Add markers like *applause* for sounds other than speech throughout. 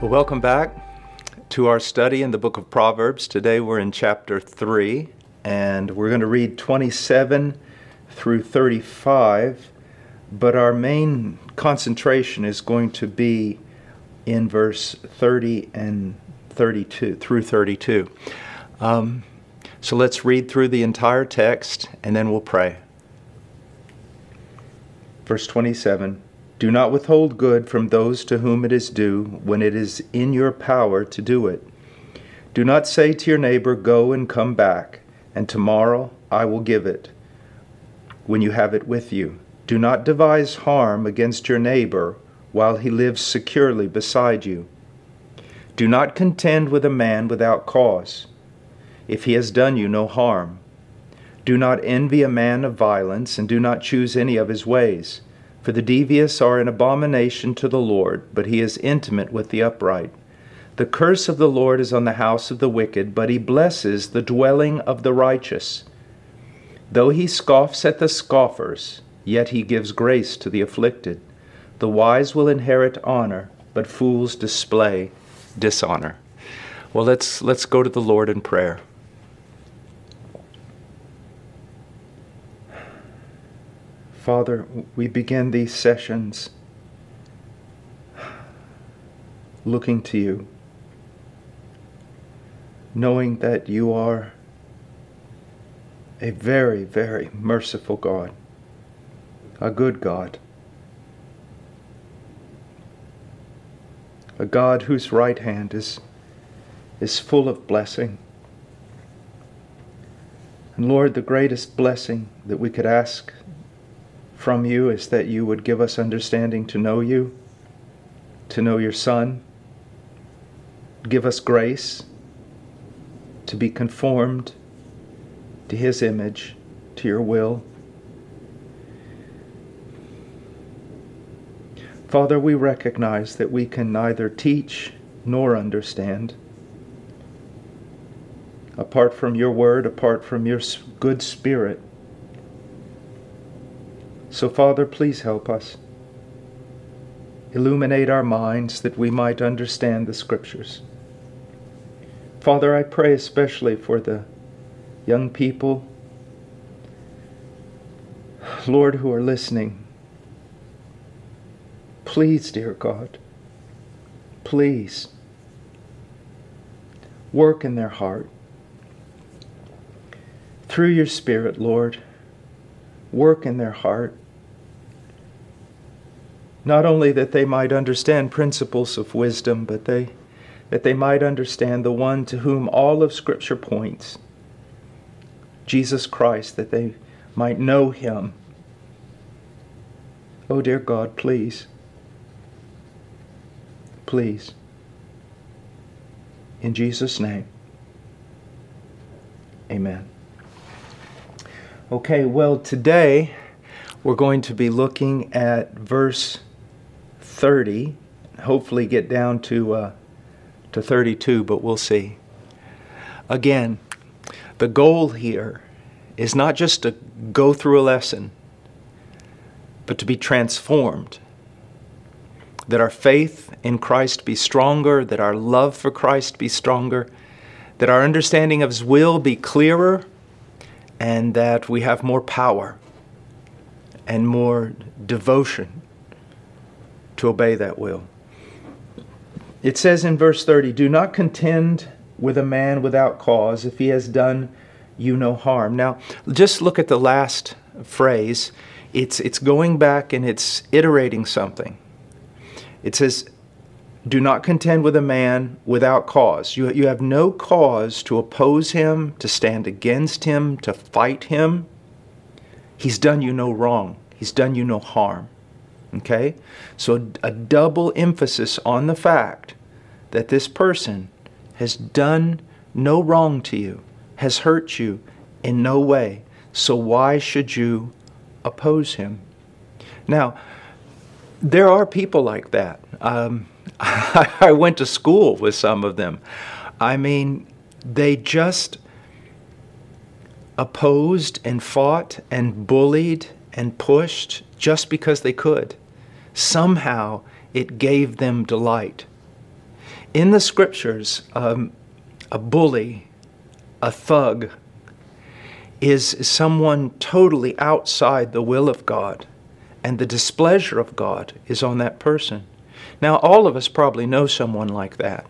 Well, welcome back to our study in the book of Proverbs. Today we're in chapter 3, and we're going to read 27 through 35, but our main concentration is going to be in verse 30 and 32 through 32. Um, so let's read through the entire text and then we'll pray. Verse 27 do not withhold good from those to whom it is due when it is in your power to do it. Do not say to your neighbor, Go and come back, and tomorrow I will give it, when you have it with you. Do not devise harm against your neighbor while he lives securely beside you. Do not contend with a man without cause, if he has done you no harm. Do not envy a man of violence, and do not choose any of his ways. For the devious are an abomination to the Lord, but he is intimate with the upright. The curse of the Lord is on the house of the wicked, but he blesses the dwelling of the righteous. Though he scoffs at the scoffers, yet he gives grace to the afflicted. The wise will inherit honor, but fools display dishonor. Well, let's, let's go to the Lord in prayer. Father, we begin these sessions looking to you, knowing that you are a very, very merciful God, a good God, a God whose right hand is, is full of blessing. And Lord, the greatest blessing that we could ask from you is that you would give us understanding to know you, to know your Son. Give us grace to be conformed to his image, to your will. Father, we recognize that we can neither teach nor understand. Apart from your word, apart from your good spirit, so, Father, please help us. Illuminate our minds that we might understand the Scriptures. Father, I pray especially for the young people, Lord, who are listening. Please, dear God, please work in their heart. Through your Spirit, Lord, work in their heart not only that they might understand principles of wisdom, but they, that they might understand the one to whom all of Scripture points, Jesus Christ, that they might know him. Oh, dear God, please, please, in Jesus' name, amen. Okay, well, today we're going to be looking at verse 30, hopefully get down to, uh, to 32, but we'll see. Again, the goal here is not just to go through a lesson, but to be transformed. That our faith in Christ be stronger, that our love for Christ be stronger, that our understanding of His will be clearer, and that we have more power and more devotion to obey that will. It says in verse 30 Do not contend with a man without cause if he has done you no harm. Now, just look at the last phrase. It's, it's going back and it's iterating something. It says, Do not contend with a man without cause. You, you have no cause to oppose him, to stand against him, to fight him. He's done you no wrong, he's done you no harm. Okay? So a double emphasis on the fact that this person has done no wrong to you, has hurt you in no way. So why should you oppose him? Now, there are people like that. Um, *laughs* I went to school with some of them. I mean, they just opposed and fought and bullied and pushed just because they could. Somehow it gave them delight. In the scriptures, um, a bully, a thug, is someone totally outside the will of God, and the displeasure of God is on that person. Now, all of us probably know someone like that,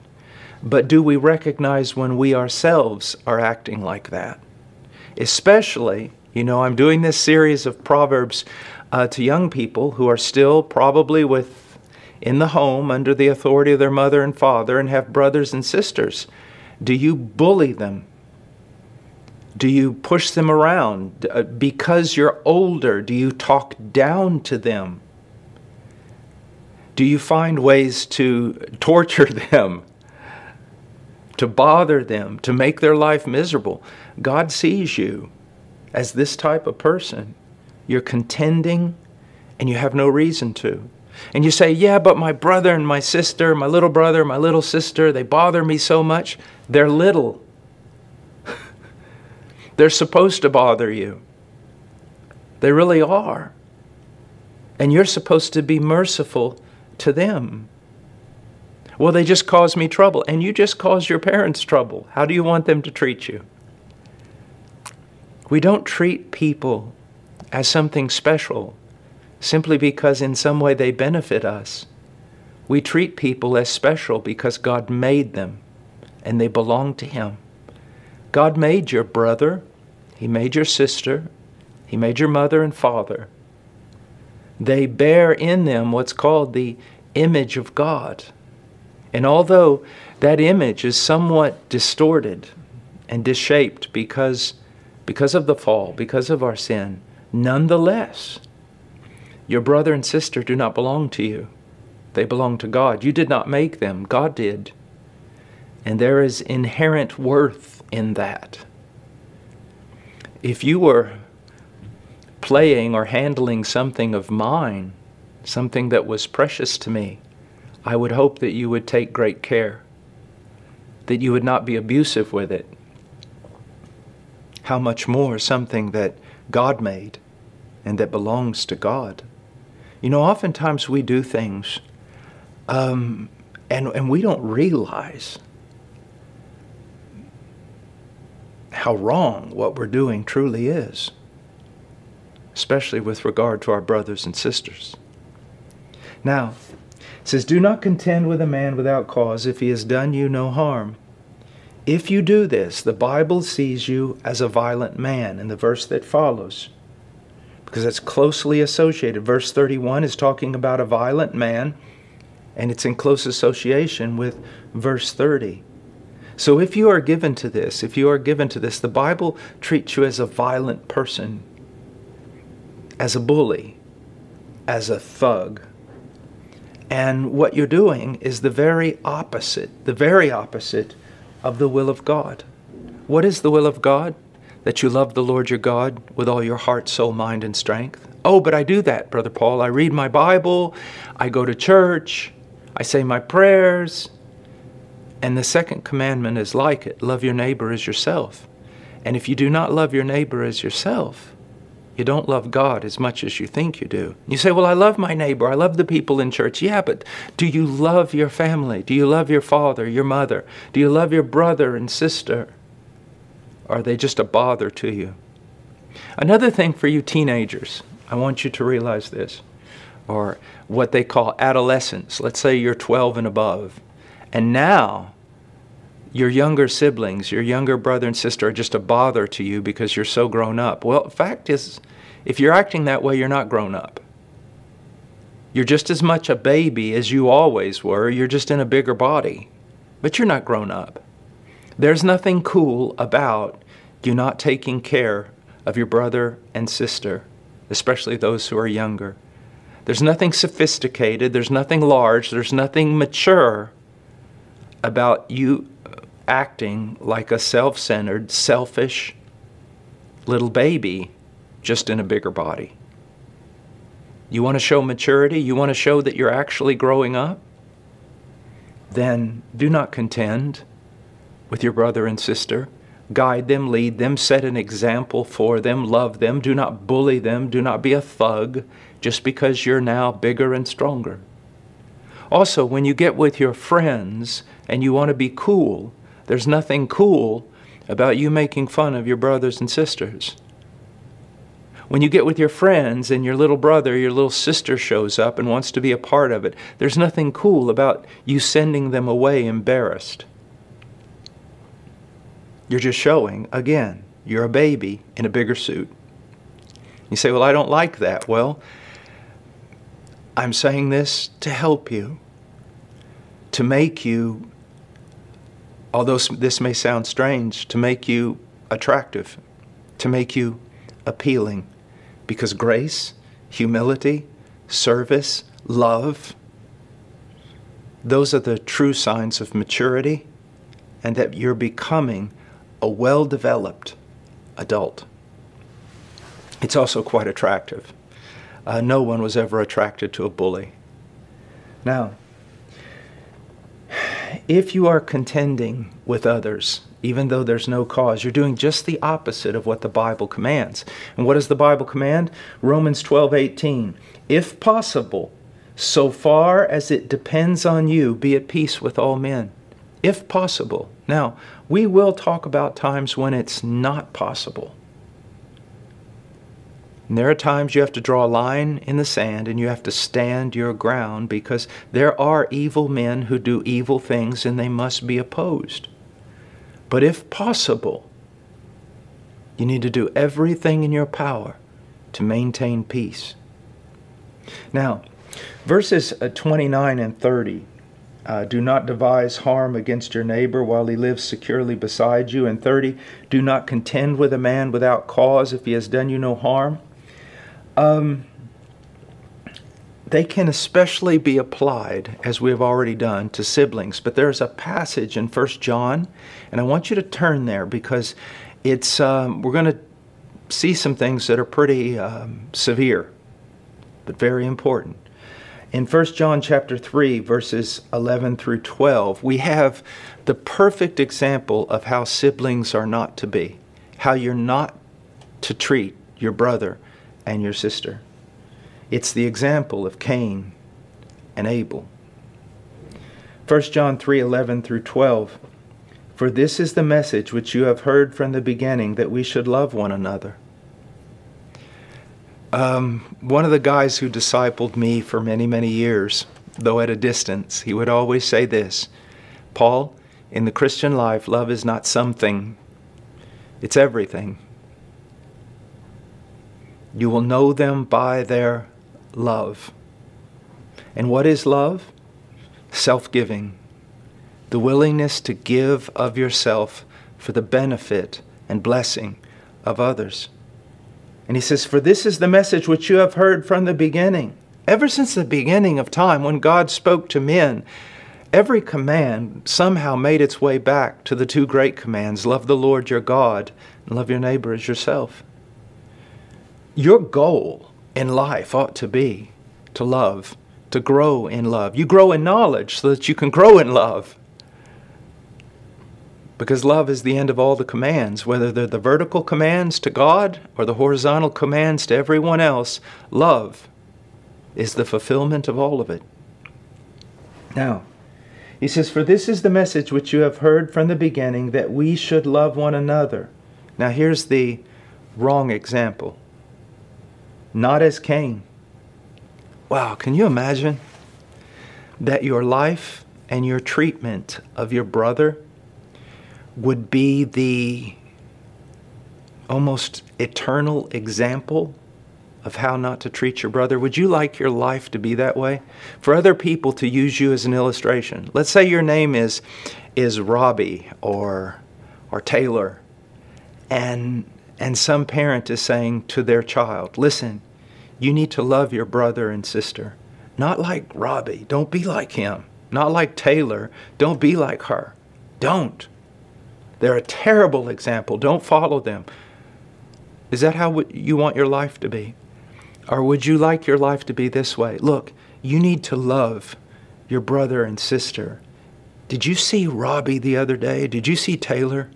but do we recognize when we ourselves are acting like that? Especially, you know, I'm doing this series of Proverbs uh, to young people who are still probably with in the home under the authority of their mother and father and have brothers and sisters. Do you bully them? Do you push them around? Uh, because you're older, do you talk down to them? Do you find ways to torture *laughs* them, to bother them, to make their life miserable? God sees you as this type of person. You're contending and you have no reason to. And you say, Yeah, but my brother and my sister, my little brother, my little sister, they bother me so much. They're little. *laughs* They're supposed to bother you. They really are. And you're supposed to be merciful to them. Well, they just cause me trouble. And you just cause your parents trouble. How do you want them to treat you? We don't treat people as something special simply because in some way they benefit us. We treat people as special because God made them and they belong to Him. God made your brother, He made your sister, He made your mother and father. They bear in them what's called the image of God. And although that image is somewhat distorted and disshaped because because of the fall, because of our sin, nonetheless, your brother and sister do not belong to you. They belong to God. You did not make them, God did. And there is inherent worth in that. If you were playing or handling something of mine, something that was precious to me, I would hope that you would take great care, that you would not be abusive with it, how much more something that God made and that belongs to God. You know, oftentimes we do things um, and, and we don't realize how wrong what we're doing truly is, especially with regard to our brothers and sisters. Now, it says, Do not contend with a man without cause if he has done you no harm. If you do this, the Bible sees you as a violent man in the verse that follows, because that's closely associated. Verse 31 is talking about a violent man, and it's in close association with verse 30. So if you are given to this, if you are given to this, the Bible treats you as a violent person, as a bully, as a thug. And what you're doing is the very opposite, the very opposite of the will of God. What is the will of God? That you love the Lord your God with all your heart, soul, mind, and strength. Oh, but I do that, Brother Paul. I read my Bible, I go to church, I say my prayers. And the second commandment is like it love your neighbor as yourself. And if you do not love your neighbor as yourself, you don't love God as much as you think you do. You say, Well, I love my neighbor. I love the people in church. Yeah, but do you love your family? Do you love your father, your mother? Do you love your brother and sister? Are they just a bother to you? Another thing for you teenagers, I want you to realize this, or what they call adolescence. Let's say you're 12 and above. And now, your younger siblings, your younger brother and sister are just a bother to you because you're so grown up. Well, fact is, if you're acting that way, you're not grown up. You're just as much a baby as you always were, you're just in a bigger body. But you're not grown up. There's nothing cool about you not taking care of your brother and sister, especially those who are younger. There's nothing sophisticated, there's nothing large, there's nothing mature about you acting like a self centered, selfish little baby just in a bigger body. You want to show maturity? You want to show that you're actually growing up? Then do not contend with your brother and sister. Guide them, lead them, set an example for them, love them. Do not bully them. Do not be a thug just because you're now bigger and stronger. Also, when you get with your friends and you want to be cool, there's nothing cool about you making fun of your brothers and sisters. When you get with your friends and your little brother, your little sister shows up and wants to be a part of it, there's nothing cool about you sending them away embarrassed. You're just showing, again, you're a baby in a bigger suit. You say, Well, I don't like that. Well, I'm saying this to help you, to make you, although this may sound strange, to make you attractive, to make you appealing. Because grace, humility, service, love, those are the true signs of maturity and that you're becoming a well developed adult. It's also quite attractive. Uh, no one was ever attracted to a bully. Now, if you are contending with others, even though there's no cause, you're doing just the opposite of what the Bible commands. And what does the Bible command? Romans 12 18. If possible, so far as it depends on you, be at peace with all men. If possible. Now, we will talk about times when it's not possible. And there are times you have to draw a line in the sand and you have to stand your ground because there are evil men who do evil things and they must be opposed. But if possible, you need to do everything in your power to maintain peace. Now, verses uh, 29 and 30 uh, do not devise harm against your neighbor while he lives securely beside you. And 30, do not contend with a man without cause if he has done you no harm. Um, they can especially be applied, as we have already done, to siblings. But there's a passage in First John, and I want you to turn there because it's um, we're going to see some things that are pretty um, severe, but very important. In 1 John chapter 3 verses 11 through 12, we have the perfect example of how siblings are not to be, how you're not to treat your brother and your sister. It's the example of Cain and Abel. 1 John 3:11 through 12 For this is the message which you have heard from the beginning that we should love one another. Um, one of the guys who discipled me for many, many years, though at a distance, he would always say this Paul, in the Christian life, love is not something, it's everything. You will know them by their love. And what is love? Self giving, the willingness to give of yourself for the benefit and blessing of others. And he says, For this is the message which you have heard from the beginning. Ever since the beginning of time, when God spoke to men, every command somehow made its way back to the two great commands love the Lord your God and love your neighbor as yourself. Your goal in life ought to be to love, to grow in love. You grow in knowledge so that you can grow in love. Because love is the end of all the commands, whether they're the vertical commands to God or the horizontal commands to everyone else. Love is the fulfillment of all of it. Now, he says, For this is the message which you have heard from the beginning, that we should love one another. Now, here's the wrong example. Not as Cain. Wow, can you imagine that your life and your treatment of your brother would be the almost eternal example of how not to treat your brother? Would you like your life to be that way? For other people to use you as an illustration. Let's say your name is is Robbie or or Taylor and and some parent is saying to their child, "Listen, you need to love your brother and sister. Not like Robbie. Don't be like him. Not like Taylor. Don't be like her. Don't. They're a terrible example. Don't follow them. Is that how you want your life to be? Or would you like your life to be this way? Look, you need to love your brother and sister. Did you see Robbie the other day? Did you see Taylor?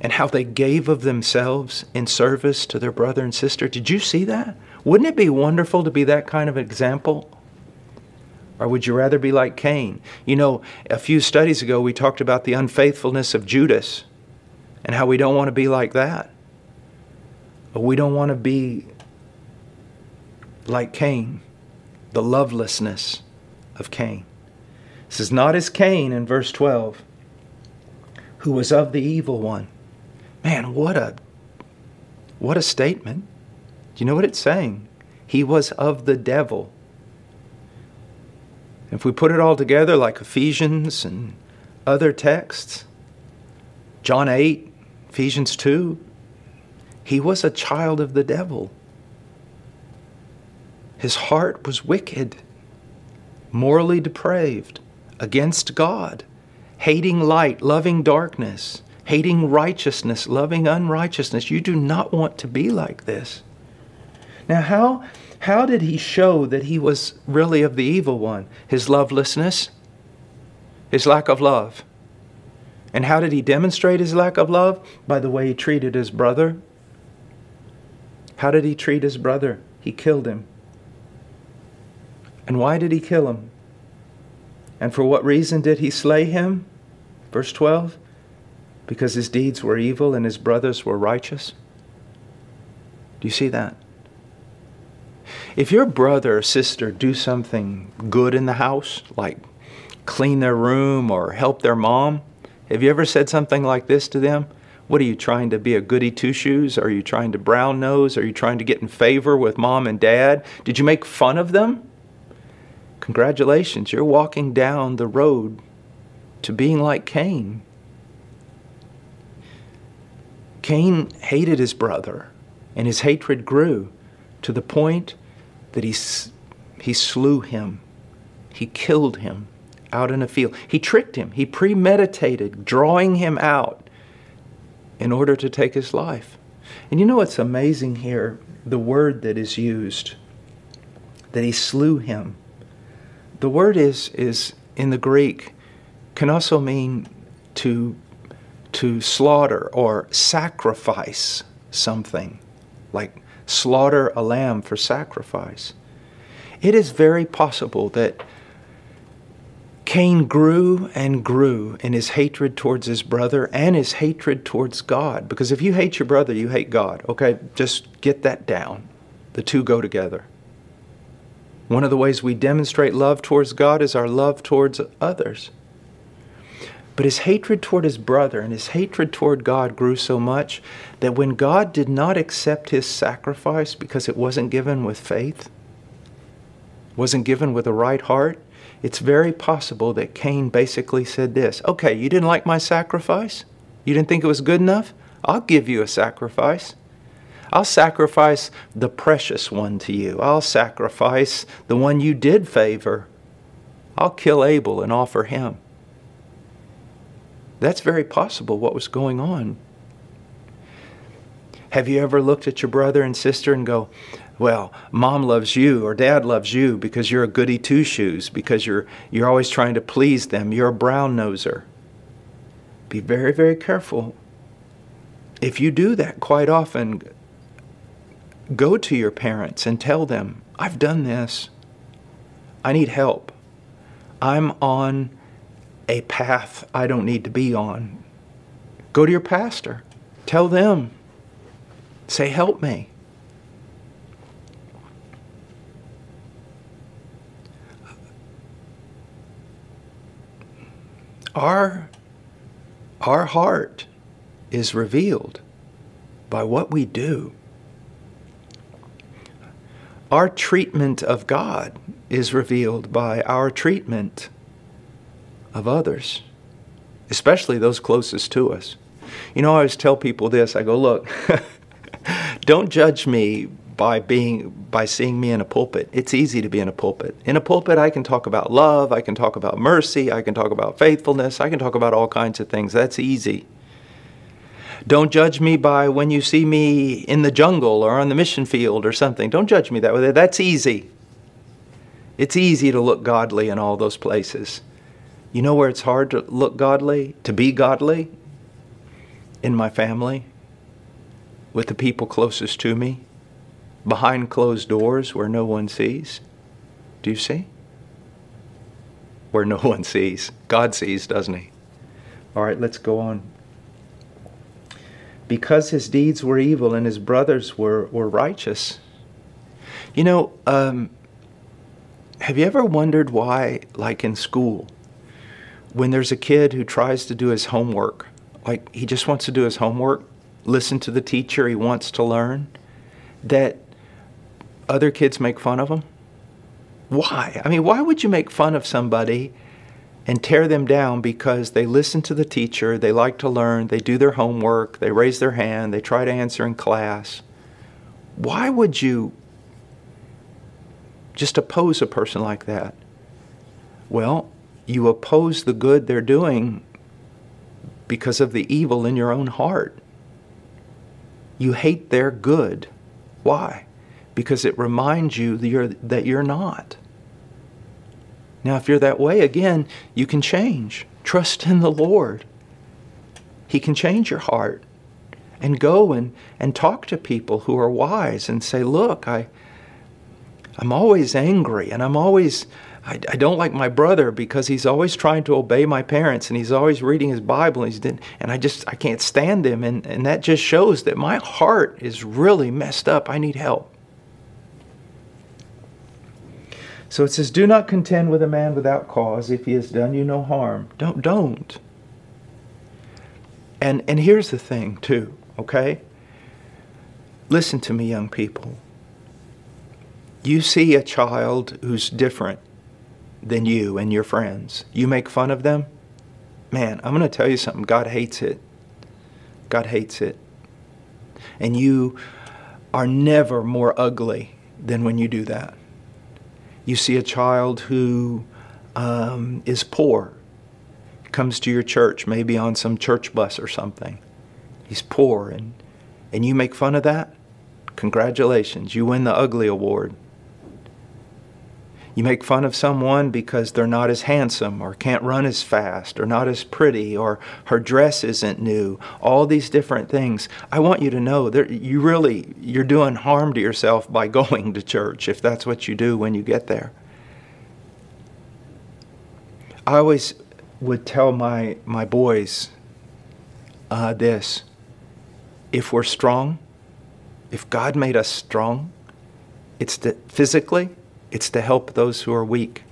And how they gave of themselves in service to their brother and sister? Did you see that? Wouldn't it be wonderful to be that kind of example? Or would you rather be like Cain? You know, a few studies ago we talked about the unfaithfulness of Judas and how we don't want to be like that. But we don't want to be like Cain, the lovelessness of Cain. This is not as Cain in verse 12, who was of the evil one. Man, what a what a statement. Do you know what it's saying? He was of the devil. If we put it all together like Ephesians and other texts, John 8, Ephesians 2, he was a child of the devil. His heart was wicked, morally depraved, against God, hating light, loving darkness, hating righteousness, loving unrighteousness. You do not want to be like this. Now, how how did he show that he was really of the evil one? His lovelessness, his lack of love. And how did he demonstrate his lack of love? By the way he treated his brother. How did he treat his brother? He killed him. And why did he kill him? And for what reason did he slay him? Verse 12 Because his deeds were evil and his brothers were righteous. Do you see that? If your brother or sister do something good in the house, like clean their room or help their mom, have you ever said something like this to them? What are you trying to be a goody two shoes? Are you trying to brown nose? Are you trying to get in favor with mom and dad? Did you make fun of them? Congratulations, you're walking down the road to being like Cain. Cain hated his brother, and his hatred grew to the point that he, he slew him. He killed him out in a field. He tricked him. He premeditated drawing him out in order to take his life. And you know what's amazing here? The word that is used, that he slew him. The word is, is in the Greek, can also mean to, to slaughter or sacrifice something, like slaughter a lamb for sacrifice. It is very possible that Cain grew and grew in his hatred towards his brother and his hatred towards God. Because if you hate your brother, you hate God. Okay, just get that down. The two go together. One of the ways we demonstrate love towards God is our love towards others. But his hatred toward his brother and his hatred toward God grew so much that when God did not accept his sacrifice because it wasn't given with faith, wasn't given with a right heart, it's very possible that Cain basically said this Okay, you didn't like my sacrifice? You didn't think it was good enough? I'll give you a sacrifice. I'll sacrifice the precious one to you. I'll sacrifice the one you did favor. I'll kill Abel and offer him. That's very possible what was going on. Have you ever looked at your brother and sister and go, well, mom loves you or dad loves you because you're a goody two shoes, because you're, you're always trying to please them. You're a brown noser. Be very, very careful. If you do that quite often, go to your parents and tell them, I've done this. I need help. I'm on a path I don't need to be on. Go to your pastor. Tell them. Say, help me. Our, our heart is revealed by what we do. Our treatment of God is revealed by our treatment of others, especially those closest to us. You know, I always tell people this I go, look, *laughs* don't judge me by being by seeing me in a pulpit. It's easy to be in a pulpit. In a pulpit I can talk about love, I can talk about mercy, I can talk about faithfulness, I can talk about all kinds of things. That's easy. Don't judge me by when you see me in the jungle or on the mission field or something. Don't judge me that way. That's easy. It's easy to look godly in all those places. You know where it's hard to look godly, to be godly? In my family, with the people closest to me, behind closed doors where no one sees. Do you see? Where no *laughs* one sees. God sees, doesn't He? All right, let's go on. Because his deeds were evil and his brothers were, were righteous. You know, um, have you ever wondered why, like in school, when there's a kid who tries to do his homework, like he just wants to do his homework, listen to the teacher, he wants to learn, that other kids make fun of him? Why? I mean, why would you make fun of somebody and tear them down because they listen to the teacher, they like to learn, they do their homework, they raise their hand, they try to answer in class? Why would you just oppose a person like that? Well, you oppose the good they're doing because of the evil in your own heart. You hate their good. Why? Because it reminds you that you're, that you're not. Now, if you're that way, again, you can change. Trust in the Lord. He can change your heart. And go and, and talk to people who are wise and say, Look, I, I'm always angry and I'm always, I, I don't like my brother because he's always trying to obey my parents and he's always reading his Bible and, he's, and I just, I can't stand him. And, and that just shows that my heart is really messed up. I need help. So it says, Do not contend with a man without cause if he has done you no harm. Don't, don't. And, and here's the thing, too, okay? Listen to me, young people. You see a child who's different than you and your friends. You make fun of them. Man, I'm going to tell you something. God hates it. God hates it. And you are never more ugly than when you do that. You see a child who um, is poor, comes to your church, maybe on some church bus or something. He's poor, and, and you make fun of that? Congratulations, you win the ugly award. You make fun of someone because they're not as handsome or can't run as fast or not as pretty or her dress isn't new. All these different things. I want you to know that you really you're doing harm to yourself by *laughs* going to church if that's what you do when you get there. I always would tell my my boys uh, this: if we're strong, if God made us strong, it's that physically it's to help those who are weak.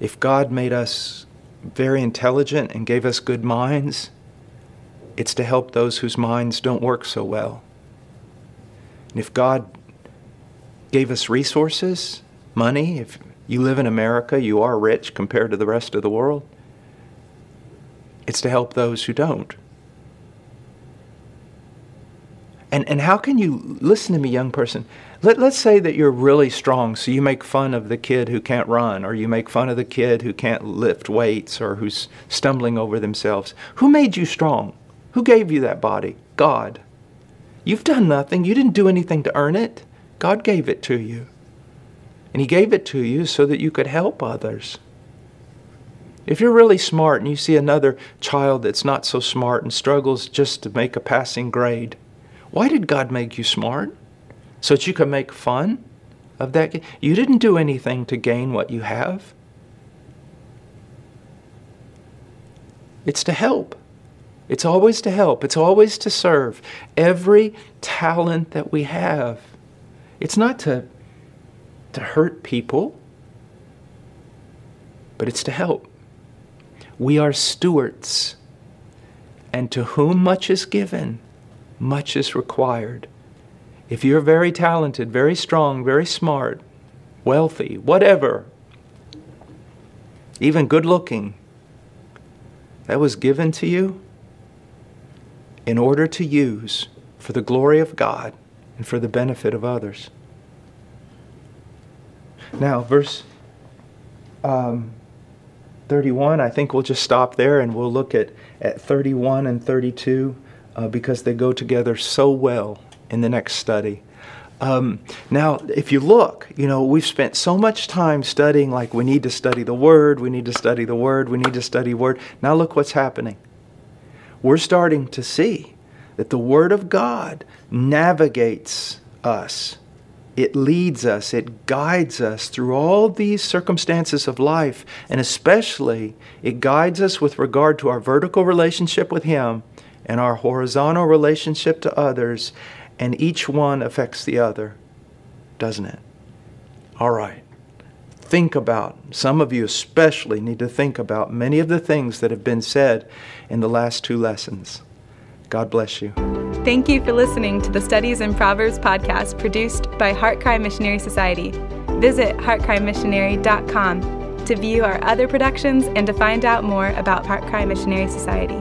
If God made us very intelligent and gave us good minds, it's to help those whose minds don't work so well. And if God gave us resources, money, if you live in America, you are rich compared to the rest of the world, it's to help those who don't. And, and how can you, listen to me, young person, let, let's say that you're really strong, so you make fun of the kid who can't run, or you make fun of the kid who can't lift weights, or who's stumbling over themselves. Who made you strong? Who gave you that body? God. You've done nothing. You didn't do anything to earn it. God gave it to you. And He gave it to you so that you could help others. If you're really smart and you see another child that's not so smart and struggles just to make a passing grade, why did God make you smart? so that you can make fun of that. You didn't do anything to gain what you have. It's to help. It's always to help. It's always to serve. Every talent that we have, it's not to, to hurt people, but it's to help. We are stewards, and to whom much is given, much is required. If you're very talented, very strong, very smart, wealthy, whatever, even good looking, that was given to you in order to use for the glory of God and for the benefit of others. Now, verse um, 31, I think we'll just stop there and we'll look at, at 31 and 32 uh, because they go together so well in the next study. Um, now, if you look, you know, we've spent so much time studying, like we need to study the Word, we need to study the Word, we need to study Word. Now, look what's happening. We're starting to see that the Word of God navigates us, it leads us, it guides us through all these circumstances of life, and especially it guides us with regard to our vertical relationship with Him and our horizontal relationship to others and each one affects the other, doesn't it? All right. Think about, some of you especially need to think about many of the things that have been said in the last two lessons. God bless you. Thank you for listening to the Studies in Proverbs podcast produced by HeartCry Missionary Society. Visit heartcrymissionary.com to view our other productions and to find out more about HeartCry Missionary Society.